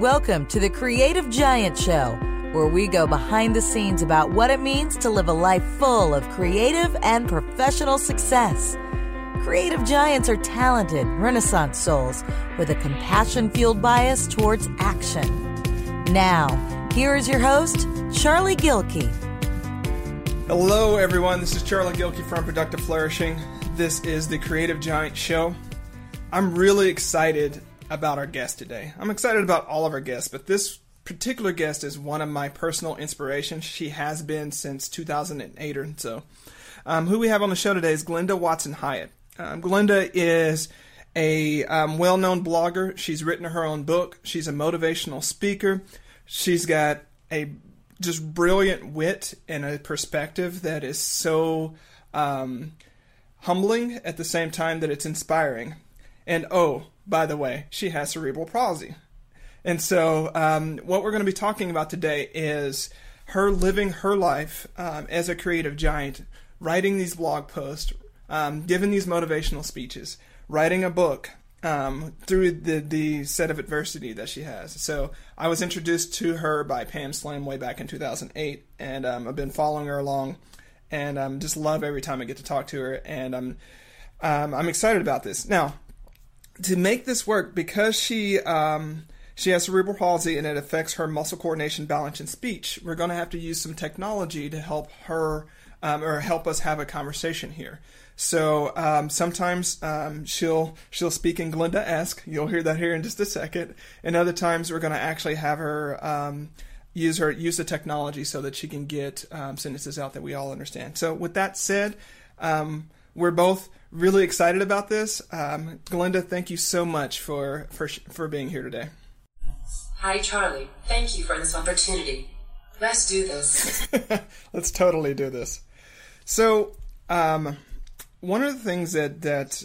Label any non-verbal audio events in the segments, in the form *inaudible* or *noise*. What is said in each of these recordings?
Welcome to the Creative Giant Show, where we go behind the scenes about what it means to live a life full of creative and professional success. Creative giants are talented, renaissance souls with a compassion fueled bias towards action. Now, here is your host, Charlie Gilkey. Hello, everyone. This is Charlie Gilkey from Productive Flourishing. This is the Creative Giant Show. I'm really excited about our guest today. I'm excited about all of our guests, but this particular guest is one of my personal inspirations. She has been since 2008 or so. Um, who we have on the show today is Glenda Watson Hyatt. Um, Glenda is a um, well known blogger. She's written her own book. She's a motivational speaker. She's got a just brilliant wit and a perspective that is so um, humbling at the same time that it's inspiring. And oh, by the way, she has cerebral palsy. And so, um, what we're going to be talking about today is her living her life um, as a creative giant, writing these blog posts, um, giving these motivational speeches, writing a book, um, through the the set of adversity that she has. So I was introduced to her by Pam Slim way back in 2008, and um, I've been following her along, and um, just love every time I get to talk to her, and I'm um, I'm excited about this. Now, to make this work, because she um, she has cerebral palsy and it affects her muscle coordination, balance, and speech, we're going to have to use some technology to help her um, or help us have a conversation here. So um, sometimes um, she'll she'll speak in Glenda-esque. You'll hear that here in just a second. And other times we're going to actually have her um, use her use the technology so that she can get um, sentences out that we all understand. So with that said, um, we're both really excited about this. Um, Glenda, thank you so much for for for being here today. Hi, Charlie. Thank you for this opportunity. Let's do this. *laughs* Let's totally do this. So, um, one of the things that that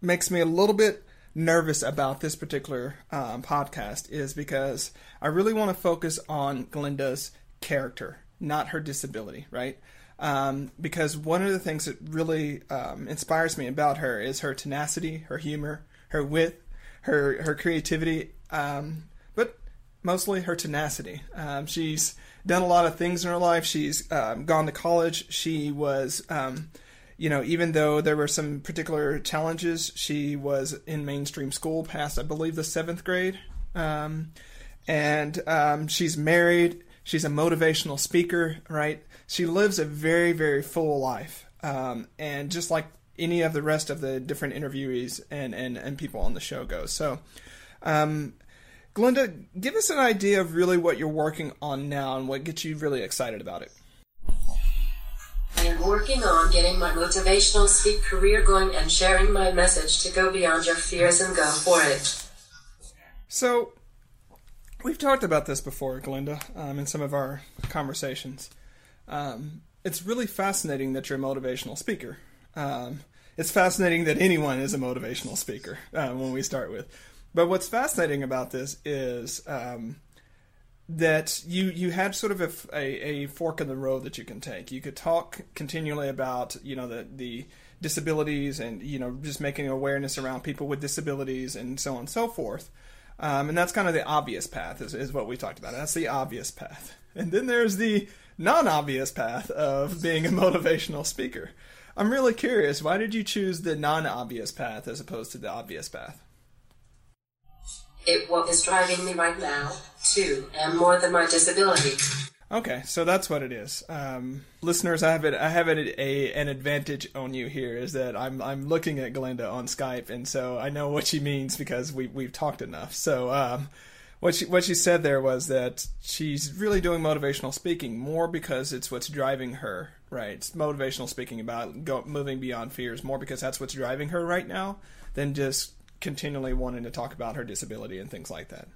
makes me a little bit nervous about this particular um, podcast is because I really want to focus on Glenda's character, not her disability, right? Um, because one of the things that really um, inspires me about her is her tenacity, her humor, her wit, her her creativity, um, but mostly her tenacity. Um, she's done a lot of things in her life. She's um, gone to college. She was you know, even though there were some particular challenges, she was in mainstream school past, I believe, the seventh grade. Um, and um, she's married. She's a motivational speaker, right? She lives a very, very full life. Um, and just like any of the rest of the different interviewees and, and, and people on the show goes. So, um, Glenda, give us an idea of really what you're working on now and what gets you really excited about it. I am working on getting my motivational speak career going and sharing my message to go beyond your fears and go for it. So, we've talked about this before, Glenda, um, in some of our conversations. Um, it's really fascinating that you're a motivational speaker. Um, it's fascinating that anyone is a motivational speaker uh, when we start with. But what's fascinating about this is um, that you you had sort of a, a, a, fork in the road that you can take. You could talk continually about you know the the disabilities and you know just making awareness around people with disabilities and so on and so forth. Um, and that's kind of the obvious path is, is what we talked about. That's the obvious path. And then there's the non-obvious path of being a motivational speaker. I'm really curious. Why did you choose the non-obvious path as opposed to the obvious path? It what is driving me right now, too, and more than my disability. Okay, so that's what it is. Um, listeners, I have it. I have it a, an advantage on you here is that I'm I'm looking at Glenda on Skype, and so I know what she means because we we've talked enough. So um, what she what she said there was that she's really doing motivational speaking more because it's what's driving her. Right, it's motivational speaking about go, moving beyond fears more because that's what's driving her right now than just continually wanting to talk about her disability and things like that.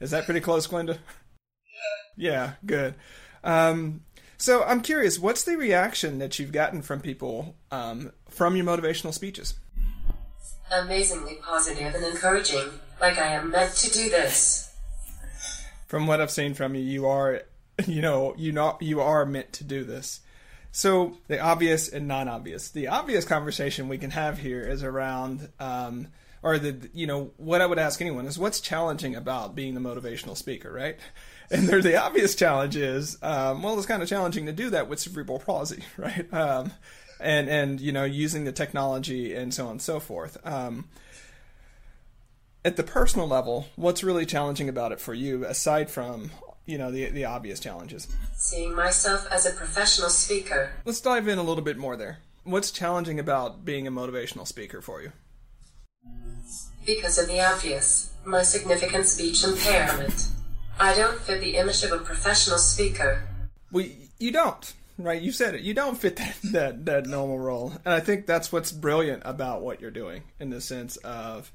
Is that pretty close, Glenda? Yeah, good. Um, so I'm curious, what's the reaction that you've gotten from people um, from your motivational speeches? Amazingly positive and encouraging, like I am meant to do this. From what I've seen from you, you are, *laughs* you know, you not you are meant to do this. So the obvious and non-obvious. The obvious conversation we can have here is around um, or the you know what I would ask anyone is what's challenging about being the motivational speaker, right? *laughs* And there, the obvious challenge is, um, well, it's kind of challenging to do that with cerebral palsy, *laughs* right? Um, and and you know using the technology and so on and so forth. Um, at the personal level, what's really challenging about it for you, aside from you know the the obvious challenges? Seeing myself as a professional speaker. Let's dive in a little bit more there. What's challenging about being a motivational speaker for you? Because of the obvious, my significant speech impairment. I don't fit the image of a professional speaker. Well, you don't, right? You said it. You don't fit *laughs* that, that, that normal role. And I think that's what's brilliant about what you're doing in the sense of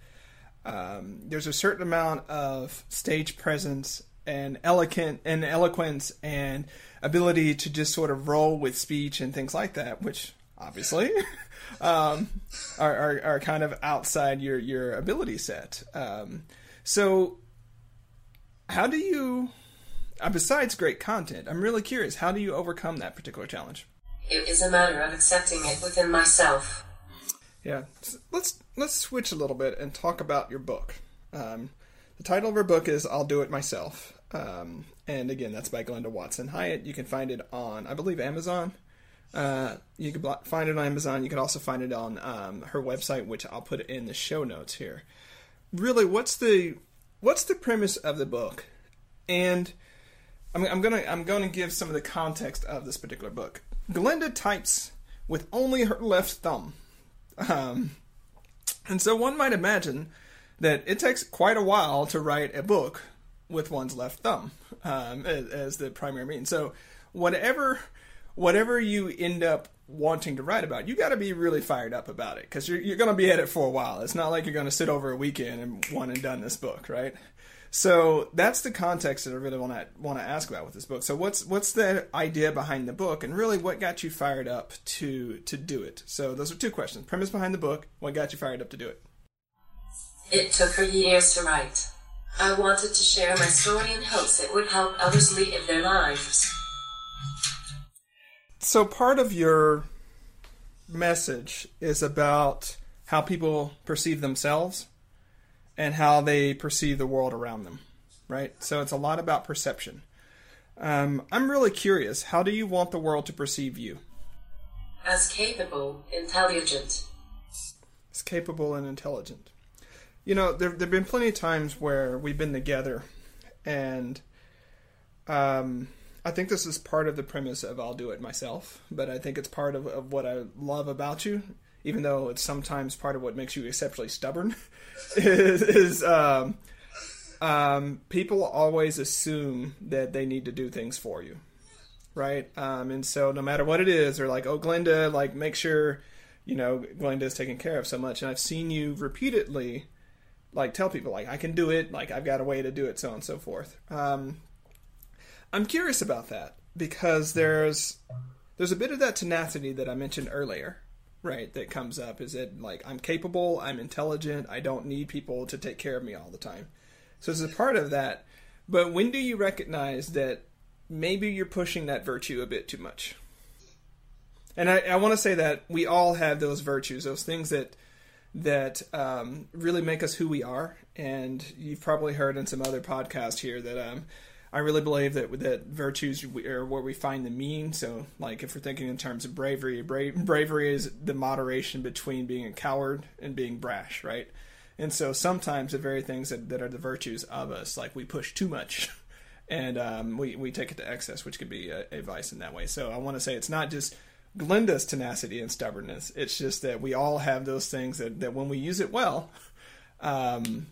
um, there's a certain amount of stage presence and eloquent and eloquence and ability to just sort of roll with speech and things like that, which obviously *laughs* um, are, are, are, kind of outside your, your ability set. Um, so, how do you, uh, besides great content, I'm really curious, how do you overcome that particular challenge? It is a matter of accepting it within myself. Yeah, let's let's switch a little bit and talk about your book. Um, the title of her book is "I'll Do It Myself," um, and again, that's by Glenda Watson Hyatt. You can find it on, I believe, Amazon. Uh, you can find it on Amazon. You can also find it on um, her website, which I'll put in the show notes here. Really, what's the what's the premise of the book? And I'm, I'm gonna I'm gonna give some of the context of this particular book. Glenda types with only her left thumb, um, and so one might imagine that it takes quite a while to write a book with one's left thumb um, as, as the primary means. So whatever whatever you end up wanting to write about, you got to be really fired up about it because you're, you're going to be at it for a while. It's not like you're going to sit over a weekend and one and done this book, right? So that's the context that I really want to want to ask about with this book. So what's what's the idea behind the book, and really what got you fired up to to do it? So those are two questions: premise behind the book, what got you fired up to do it? It took her years to write. I wanted to share my story in hopes it would help others live their lives. So part of your message is about how people perceive themselves and how they perceive the world around them, right? So it's a lot about perception. Um, I'm really curious. How do you want the world to perceive you? As capable, intelligent. As capable and intelligent. You know, there there've been plenty of times where we've been together, and um, I think this is part of the premise of I'll do it myself, but I think it's part of, of what I love about you, even though it's sometimes part of what makes you exceptionally stubborn, *laughs* is, is um, um, people always assume that they need to do things for you, right? Um, and so no matter what it is, they're like, oh, Glenda, like make sure, you know, Glenda is taken care of so much. And I've seen you repeatedly, like tell people, like I can do it, like I've got a way to do it, so on and so forth. Um, I'm curious about that because there's there's a bit of that tenacity that I mentioned earlier, right? That comes up is that like I'm capable, I'm intelligent, I don't need people to take care of me all the time. So it's a part of that. But when do you recognize that maybe you're pushing that virtue a bit too much? And I, I want to say that we all have those virtues, those things that that um, really make us who we are. And you've probably heard in some other podcasts here that um, I really believe that that virtues are where we find the mean. So, like if we're thinking in terms of bravery, bra- bravery is the moderation between being a coward and being brash, right? And so sometimes the very things that, that are the virtues of us, like we push too much, *laughs* and um, we we take it to excess, which could be a, a vice in that way. So I want to say it's not just Glenda's tenacity and stubbornness. It's just that we all have those things that, that when we use it well, um,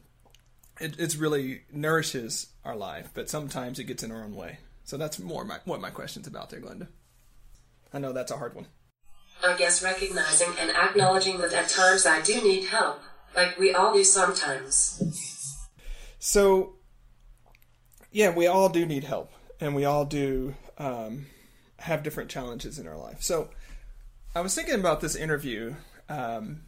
it it's really nourishes our life, but sometimes it gets in our own way. So that's more my, what my question's about there, Glenda. I know that's a hard one. I guess recognizing and acknowledging that at times I do need help, like we all do sometimes. So, yeah, we all do need help, and we all do um, have different challenges in our life. So, I was thinking about this interview um,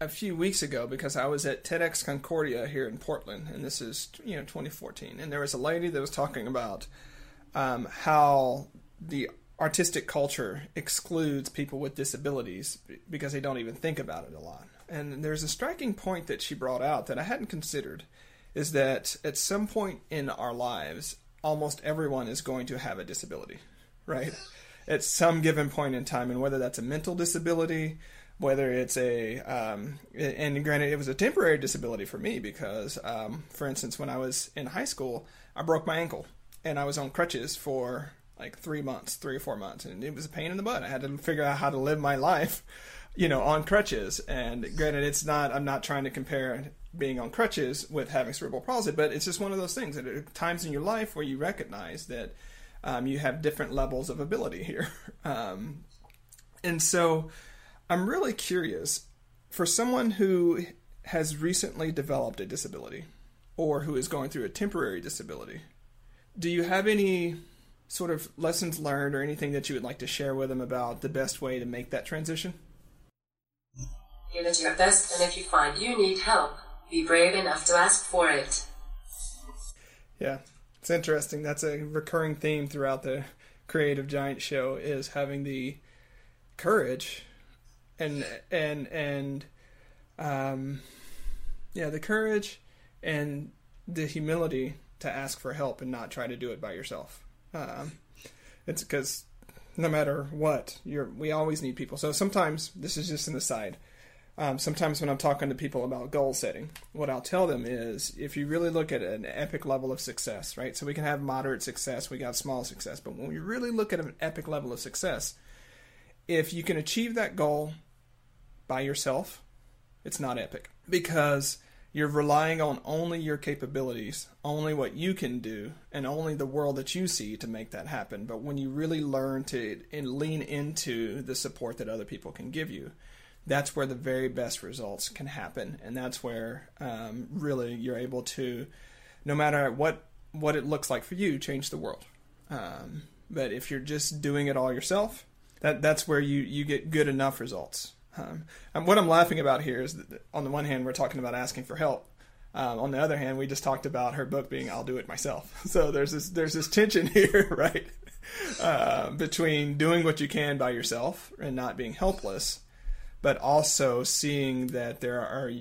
a few weeks ago because I was at TEDx Concordia here in Portland, and this is you know 2014, and there was a lady that was talking about um, how the artistic culture excludes people with disabilities because they don't even think about it a lot, And there's a striking point that she brought out that I hadn't considered is that at some point in our lives, almost everyone is going to have a disability, right? At some given point in time, and whether that's a mental disability, whether it's a, um, and granted, it was a temporary disability for me because, um, for instance, when I was in high school, I broke my ankle and I was on crutches for like three months, three or four months, and it was a pain in the butt. I had to figure out how to live my *laughs* life, you know, on crutches. And granted, it's not. I'm not trying to compare being on crutches with having cerebral palsy, but it's just one of those things. That at times in your life where you recognize that um, you have different levels of ability here, *laughs* um, and so I'm really curious for someone who has recently developed a disability or who is going through a temporary disability. Do you have any sort of lessons learned or anything that you would like to share with them about the best way to make that transition? Give it your best, and if you find you need help, be brave enough to ask for it. Yeah, it's interesting. That's a recurring theme throughout the Creative Giant show is having the courage and and and um yeah, the courage and the humility to ask for help and not try to do it by yourself. Um, it's because no matter what, you're we always need people. So sometimes this is just an aside. Um, sometimes when I'm talking to people about goal setting, what I'll tell them is if you really look at an epic level of success, right? So we can have moderate success, we got small success, but when we really look at an epic level of success, if you can achieve that goal by yourself, it's not epic because you're relying on only your capabilities, only what you can do, and only the world that you see to make that happen. But when you really learn to and lean into the support that other people can give you, that's where the very best results can happen, and that's where um, really you're able to, no matter what what it looks like for you, change the world. Um, but if you're just doing it all yourself, that that's where you you get good enough results. Um, and what I'm laughing about here is that on the one hand we're talking about asking for help. Um, on the other hand, we just talked about her book being "I'll do it myself." *laughs* So there's this there's this tension *laughs* here, right, uh, between doing what you can by yourself and not being helpless, but also seeing that there are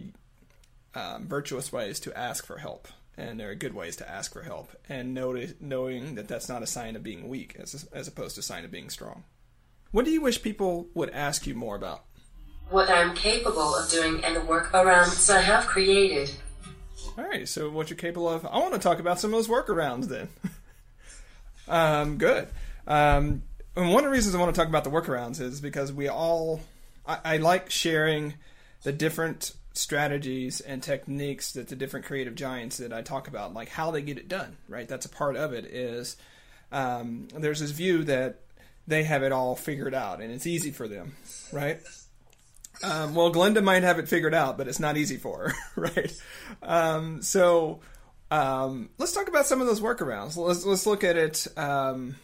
um, virtuous ways to ask for help, and there are good ways to ask for help, and notice, knowing that that's not a sign of being weak, as as opposed to a sign of being strong. What do you wish people would ask you more about? What I'm capable of doing and the workarounds I have created. All right, so what you're capable of. I want to talk about some of those workarounds then. *laughs* um, good. Um, and one of the reasons I want to talk about the workarounds is because we all I, I like sharing the different strategies and techniques that the different creative giants that I talk about, like how they get it done, right? That's a part of it. Is um, there's this view that they have it all figured out and it's easy for them, right? Um, well, Glenda might have it figured out, but it's not easy for her, *laughs* right? Um, so um, let's talk about some of those workarounds. Let's let's look at it. Um,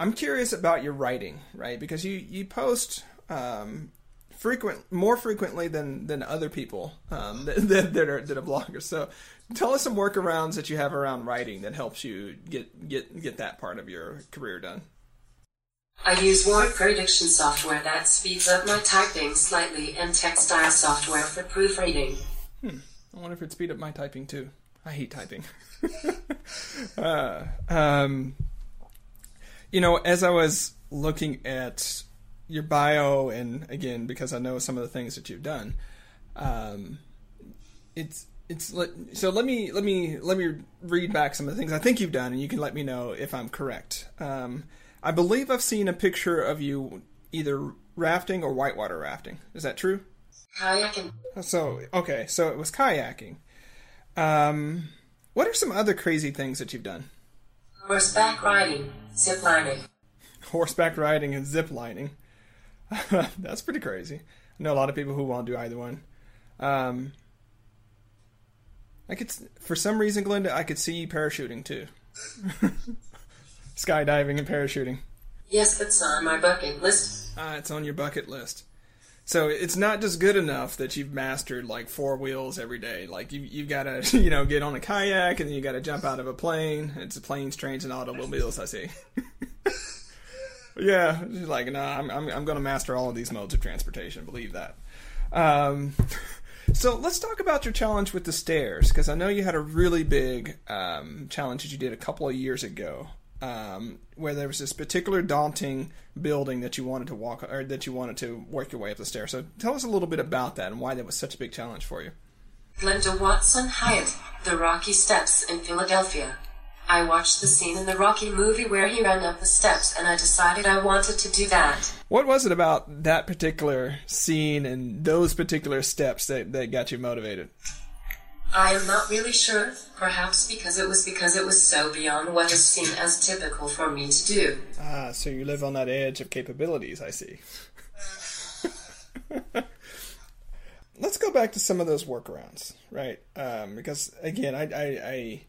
I'm curious about your writing, right? Because you you post um, frequent more frequently than than other people um, *laughs* that, that, that, are that are bloggers. So tell us some workarounds that you have around writing that helps you get get get that part of your career done. I use word prediction software that speeds up my typing slightly and textile software for proofreading. Hmm. I wonder if it speed up my typing too. I hate typing. *laughs* uh, um, you know, as I was looking at your bio, and again, because I know some of the things that you've done, um, it's it's so let me let me let me read back some of the things I think you've done, and you can let me know if I'm correct. Um, I believe I've seen a picture of you either rafting or whitewater rafting. Is that true? Kayaking. So okay, so it was kayaking. Um, what are some other crazy things that you've done? Horseback riding, zip lining. Horseback riding and zip lining. *laughs* That's pretty crazy. I know a lot of people who won't do either one. Um, I could, for some reason, Glenda, I could see you parachuting too. *laughs* Skydiving and parachuting. Yes, that's on my bucket list. Uh, it's on your bucket list. So it's not just good enough that you've mastered like four wheels every day. Like you, you've got to, *laughs* you know, get on a kayak and then you got to jump out of a plane. It's planes, trains, and automobiles. I see. *laughs* yeah, she's like, no, nah, I'm, I'm, I'm going to master all of these modes of transportation. Believe that. Um, *laughs* so let's talk about your challenge with the stairs because I know you had a really big um, challenge that you did a couple of years ago, um, where there was this particular daunting building that you wanted to walk or that you wanted to work your way up the stairs. So tell us a little bit about that and why that was such a big challenge for you. Glenda Watson Hyatt, The Rocky Steps in Philadelphia. I watched the scene in the Rocky movie where he ran up the steps, and I decided I wanted to do that. What was it about that particular scene and those particular steps that, that got you motivated? I am not really sure. Perhaps because it was because it was so beyond what is seen as typical for me to do. Ah, so you live on that edge of capabilities, I see. *laughs* Let's go back to some of those workarounds, right? Um, because again, I, I, I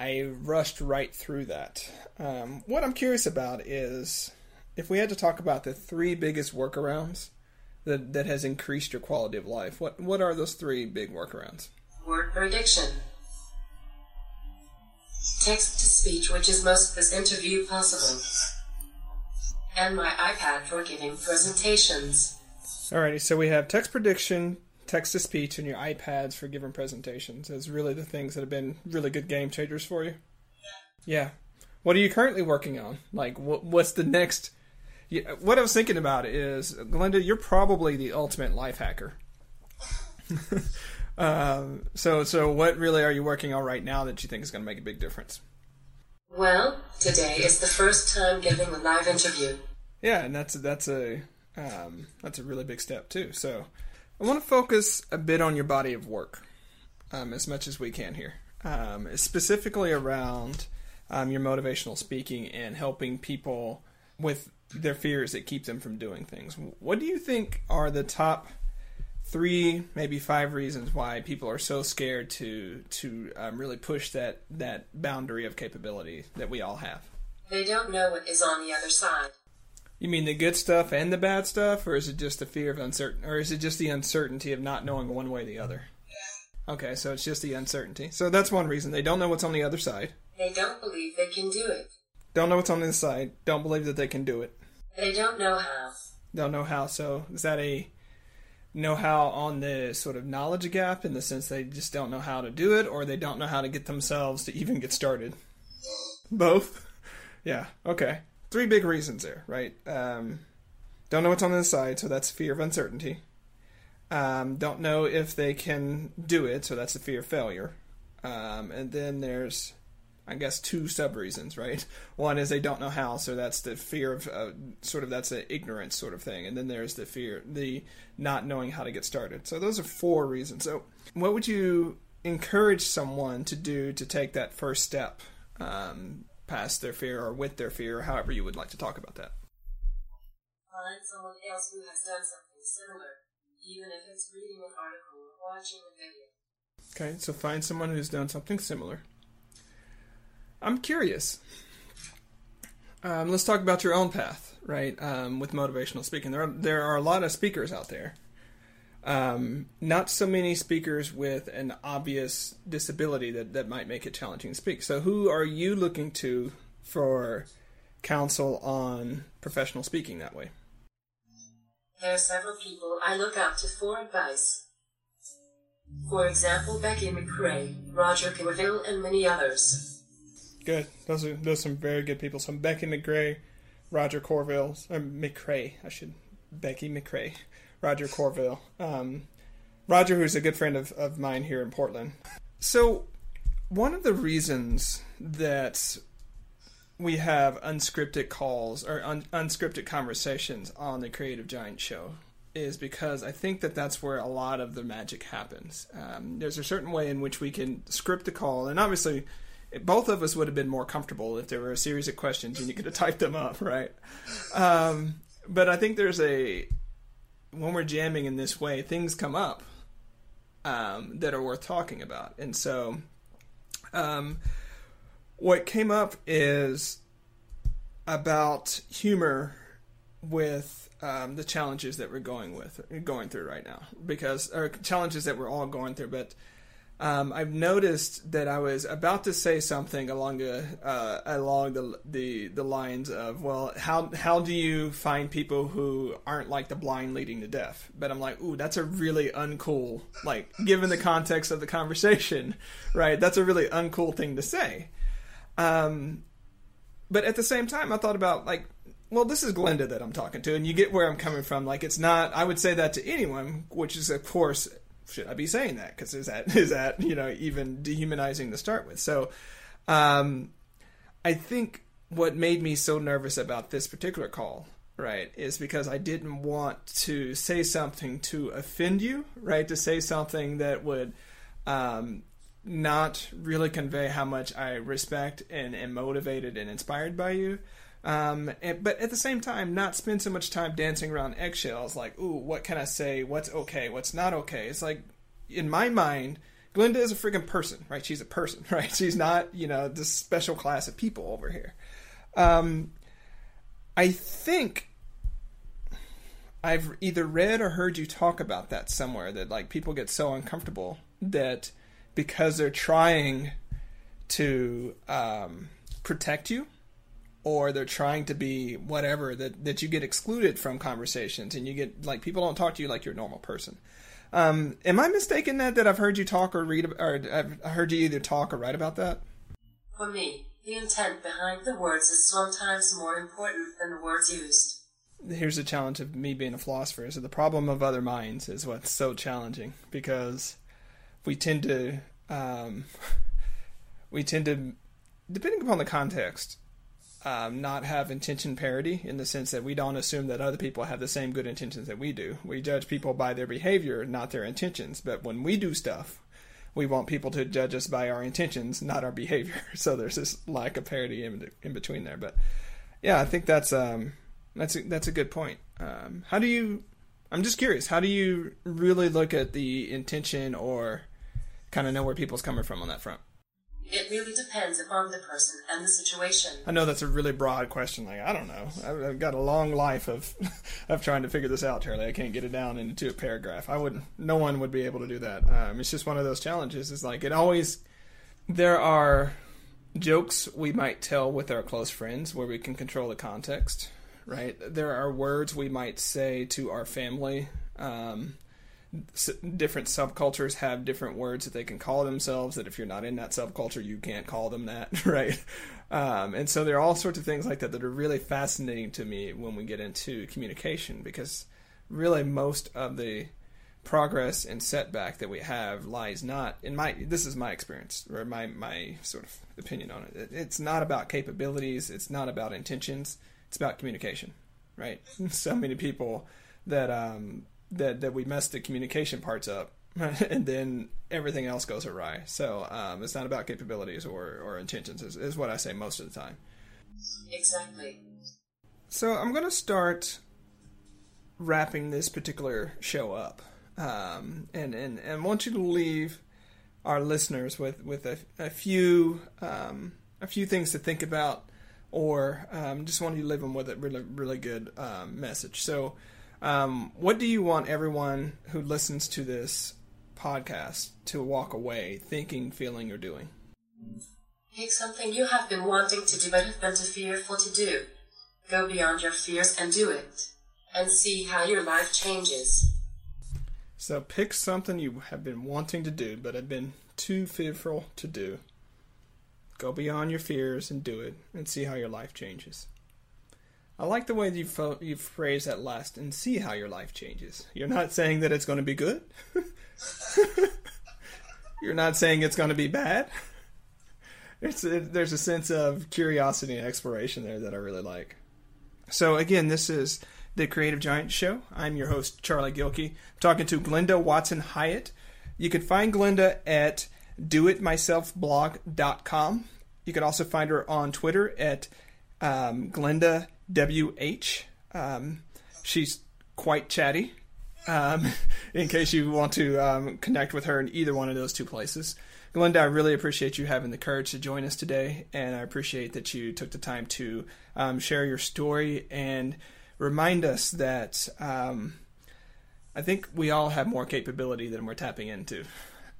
I rushed right through that. Um, what I'm curious about is if we had to talk about the three biggest workarounds that that has increased your quality of life. What what are those three big workarounds? Word prediction. Text to speech, which is most of this interview possible. And my iPad for giving presentations. Alrighty, so we have text prediction, text to speech, and your iPads for giving presentations as really the things that have been really good game changers for you. Yeah. What are you currently working on? Like, what, what's the next? Yeah, what I was thinking about is, Glenda, you're probably the ultimate life hacker. *laughs* um, so, so what really are you working on right now that you think is going to make a big difference? Well, today is the first time giving a live interview. Yeah, and that's that's a um, that's a really big step too. So, I want to focus a bit on your body of work, um, as much as we can here, um, specifically around um, your motivational speaking and helping people with their fears that keep them from doing things. What do you think are the top three, maybe five reasons why people are so scared to to um, really push that that boundary of capability that we all have? They don't know what is on the other side. You mean the good stuff and the bad stuff, or is it just the fear of uncertain, or is it just the uncertainty of not knowing one way or the other? Okay, so it's just the uncertainty. So that's one reason they don't know what's on the other side. They don't believe they can do it. Don't know what's on the side. Don't believe that they can do it. They don't know how. Don't know how. So is that a know how on the sort of knowledge gap in the sense they just don't know how to do it, or they don't know how to get themselves to even get started? Both. Yeah. Okay. Three big reasons there, right? Um, don't know what's on the side, so that's fear of uncertainty. Um, don't know if they can do it, so that's the fear of failure. Um, and then there's, I guess, two sub reasons, right? *laughs* One is they don't know how, so that's the fear of uh, sort of that's an ignorance sort of thing. And then there's the fear, the not knowing how to get started. So those are four reasons. So, what would you encourage someone to do to take that first step um, past their fear or with their fear, or however you would like to talk about that? Find someone else who has done something similar, even if it's reading an article or watching a video. Okay, so find someone who's done something similar. I'm curious. Um, let's talk about your own path, right? Um, with motivational speaking, there are there are a lot of speakers out there. Um, not so many speakers with an obvious disability that, that might make it challenging to speak. So, who are you looking to for counsel on professional speaking that way? There are several people I look up to for advice. For example, Becky McCray, Roger Courville, and many others. Good. Those are those are some very good people. Some Becky McCray, Roger Courville, or McCray. I should Becky McCray, *laughs* Roger Courville. Um, Roger, who's a good friend of, of mine here in Portland. So, one of the reasons that we have unscripted calls or un- unscripted conversations on the Creative Giant Show is because I think that that's where a lot of the magic happens. Um, there's a certain way in which we can script a call, and obviously, both of us would have been more comfortable if there were a series of questions and you could have typed them up, right? Um, but I think there's a when we're jamming in this way, things come up um, that are worth talking about, and so um, what came up is about humor with um, the challenges that we're going with going through right now because or challenges that we're all going through but um, I've noticed that I was about to say something along the uh, along the, the the lines of, well, how how do you find people who aren't like the blind leading the deaf? But I'm like, ooh, that's a really uncool, like given the context of the conversation, *laughs* right? That's a really uncool thing to say. Um, but at the same time, I thought about like, well, this is Glenda that I'm talking to, and you get where I'm coming from. Like, it's not. I would say that to anyone, which is of course should I be saying that? Because is that is that you know even dehumanizing to start with? So, um, I think what made me so nervous about this particular call, right, is because I didn't want to say something to offend you, right? To say something that would um, not really convey how much I respect and am motivated and inspired by you. Um, and, but at the same time, not spend so much time dancing around eggshells, like, ooh, what can I say? What's okay? What's not okay? It's like, in my mind, Glenda is a freaking person, right? She's a person, *laughs* right? She's not, you know, this special class of people over here. Um, I think I've either read or heard you talk about that somewhere that like people get so uncomfortable that because they're trying to um, protect you or they're trying to be whatever that that you get excluded from conversations and you get like people don't talk to you like you're a normal person. Um, am I mistaken that that I've heard you talk or read or I've heard you either talk or write about that? For me, the intent behind the words is sometimes more important than the words used. Here's the challenge of me being a philosopher. is So the problem of other minds is what's so challenging because we tend to um, *laughs* we tend to depending upon the context um, not have intention parity in the sense that we don't assume that other people have the same good intentions that we do. We judge people by their behavior, not their intentions. But when we do stuff, we want people to judge us by our intentions, not our behavior. *laughs* So there's this lack of parity in, in between there. But yeah, I think that's um, that's a, that's a good point. Um, how do you? I'm just curious. How do you really look at the intention or kind of know where people's coming from on that front? It really depends upon the person and the situation. I know that's a really broad question. Like I don't know. I've got a long life of *laughs* of trying to figure this out, Charlie. I can't get it down into a paragraph. I would. No one would be able to do that. Um, it's just one of those challenges. It's like it always. There are jokes we might tell with our close friends where we can control the context. Right. There are words we might say to our family. Um, different subcultures have different words that they can call themselves that if you're not in that subculture you can't call them that *laughs* right? Um, and so there are all sorts of things like that that are really fascinating to me when we get into communication because really most of the progress and setback that we have lies not in my this is my experience or my my sort of opinion on it it's not about capabilities it's not about intentions it's about communication right? *laughs* So many people that um that that we mess the communication parts up *laughs* and then everything else goes awry. So um, it's not about capabilities or, or intentions is, is what i say most of the time. Exactly. so i'm going to start wrapping this particular show up. Um, and, and, and want you to leave our listeners with, with a, a few um, a few things to think about or um, just want you to leave them with a really really good um, message. So um, what do you want everyone who listens to this podcast to walk away thinking, feeling, or doing? Pick something you have been wanting to do but have been too fearful to do. Go beyond your fears and do it. And see how your life changes. So pick something you have been wanting to do but have been too fearful to do. Go beyond your fears and do it and see how your life changes. I like the way you fo- you phrase that last and see how your life changes. You're not saying that it's going to be good. *laughs* You're not saying it's going to be bad. It's there's a sense of curiosity and exploration there that I really like. So again, this is the Creative Giant Show. I'm your host Charlie Gilkey. I'm talking to Glenda Watson Hyatt. You can find Glenda at doitmyselfblog.com. You can also find her on Twitter at um, Glenda WH. Um, she's quite chatty. Um, *laughs* in case you want to um, connect with her in either one of those two places. Glenda, I really appreciate you having the courage to join us today, and I appreciate that you took the time to um, share your story and remind us that um, I think we all have more capability than we're tapping into.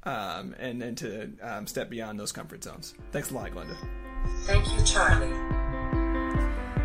um, and and to um, step beyond those comfort zones. Thanks a lot, Glenda. Thank you, Charlie.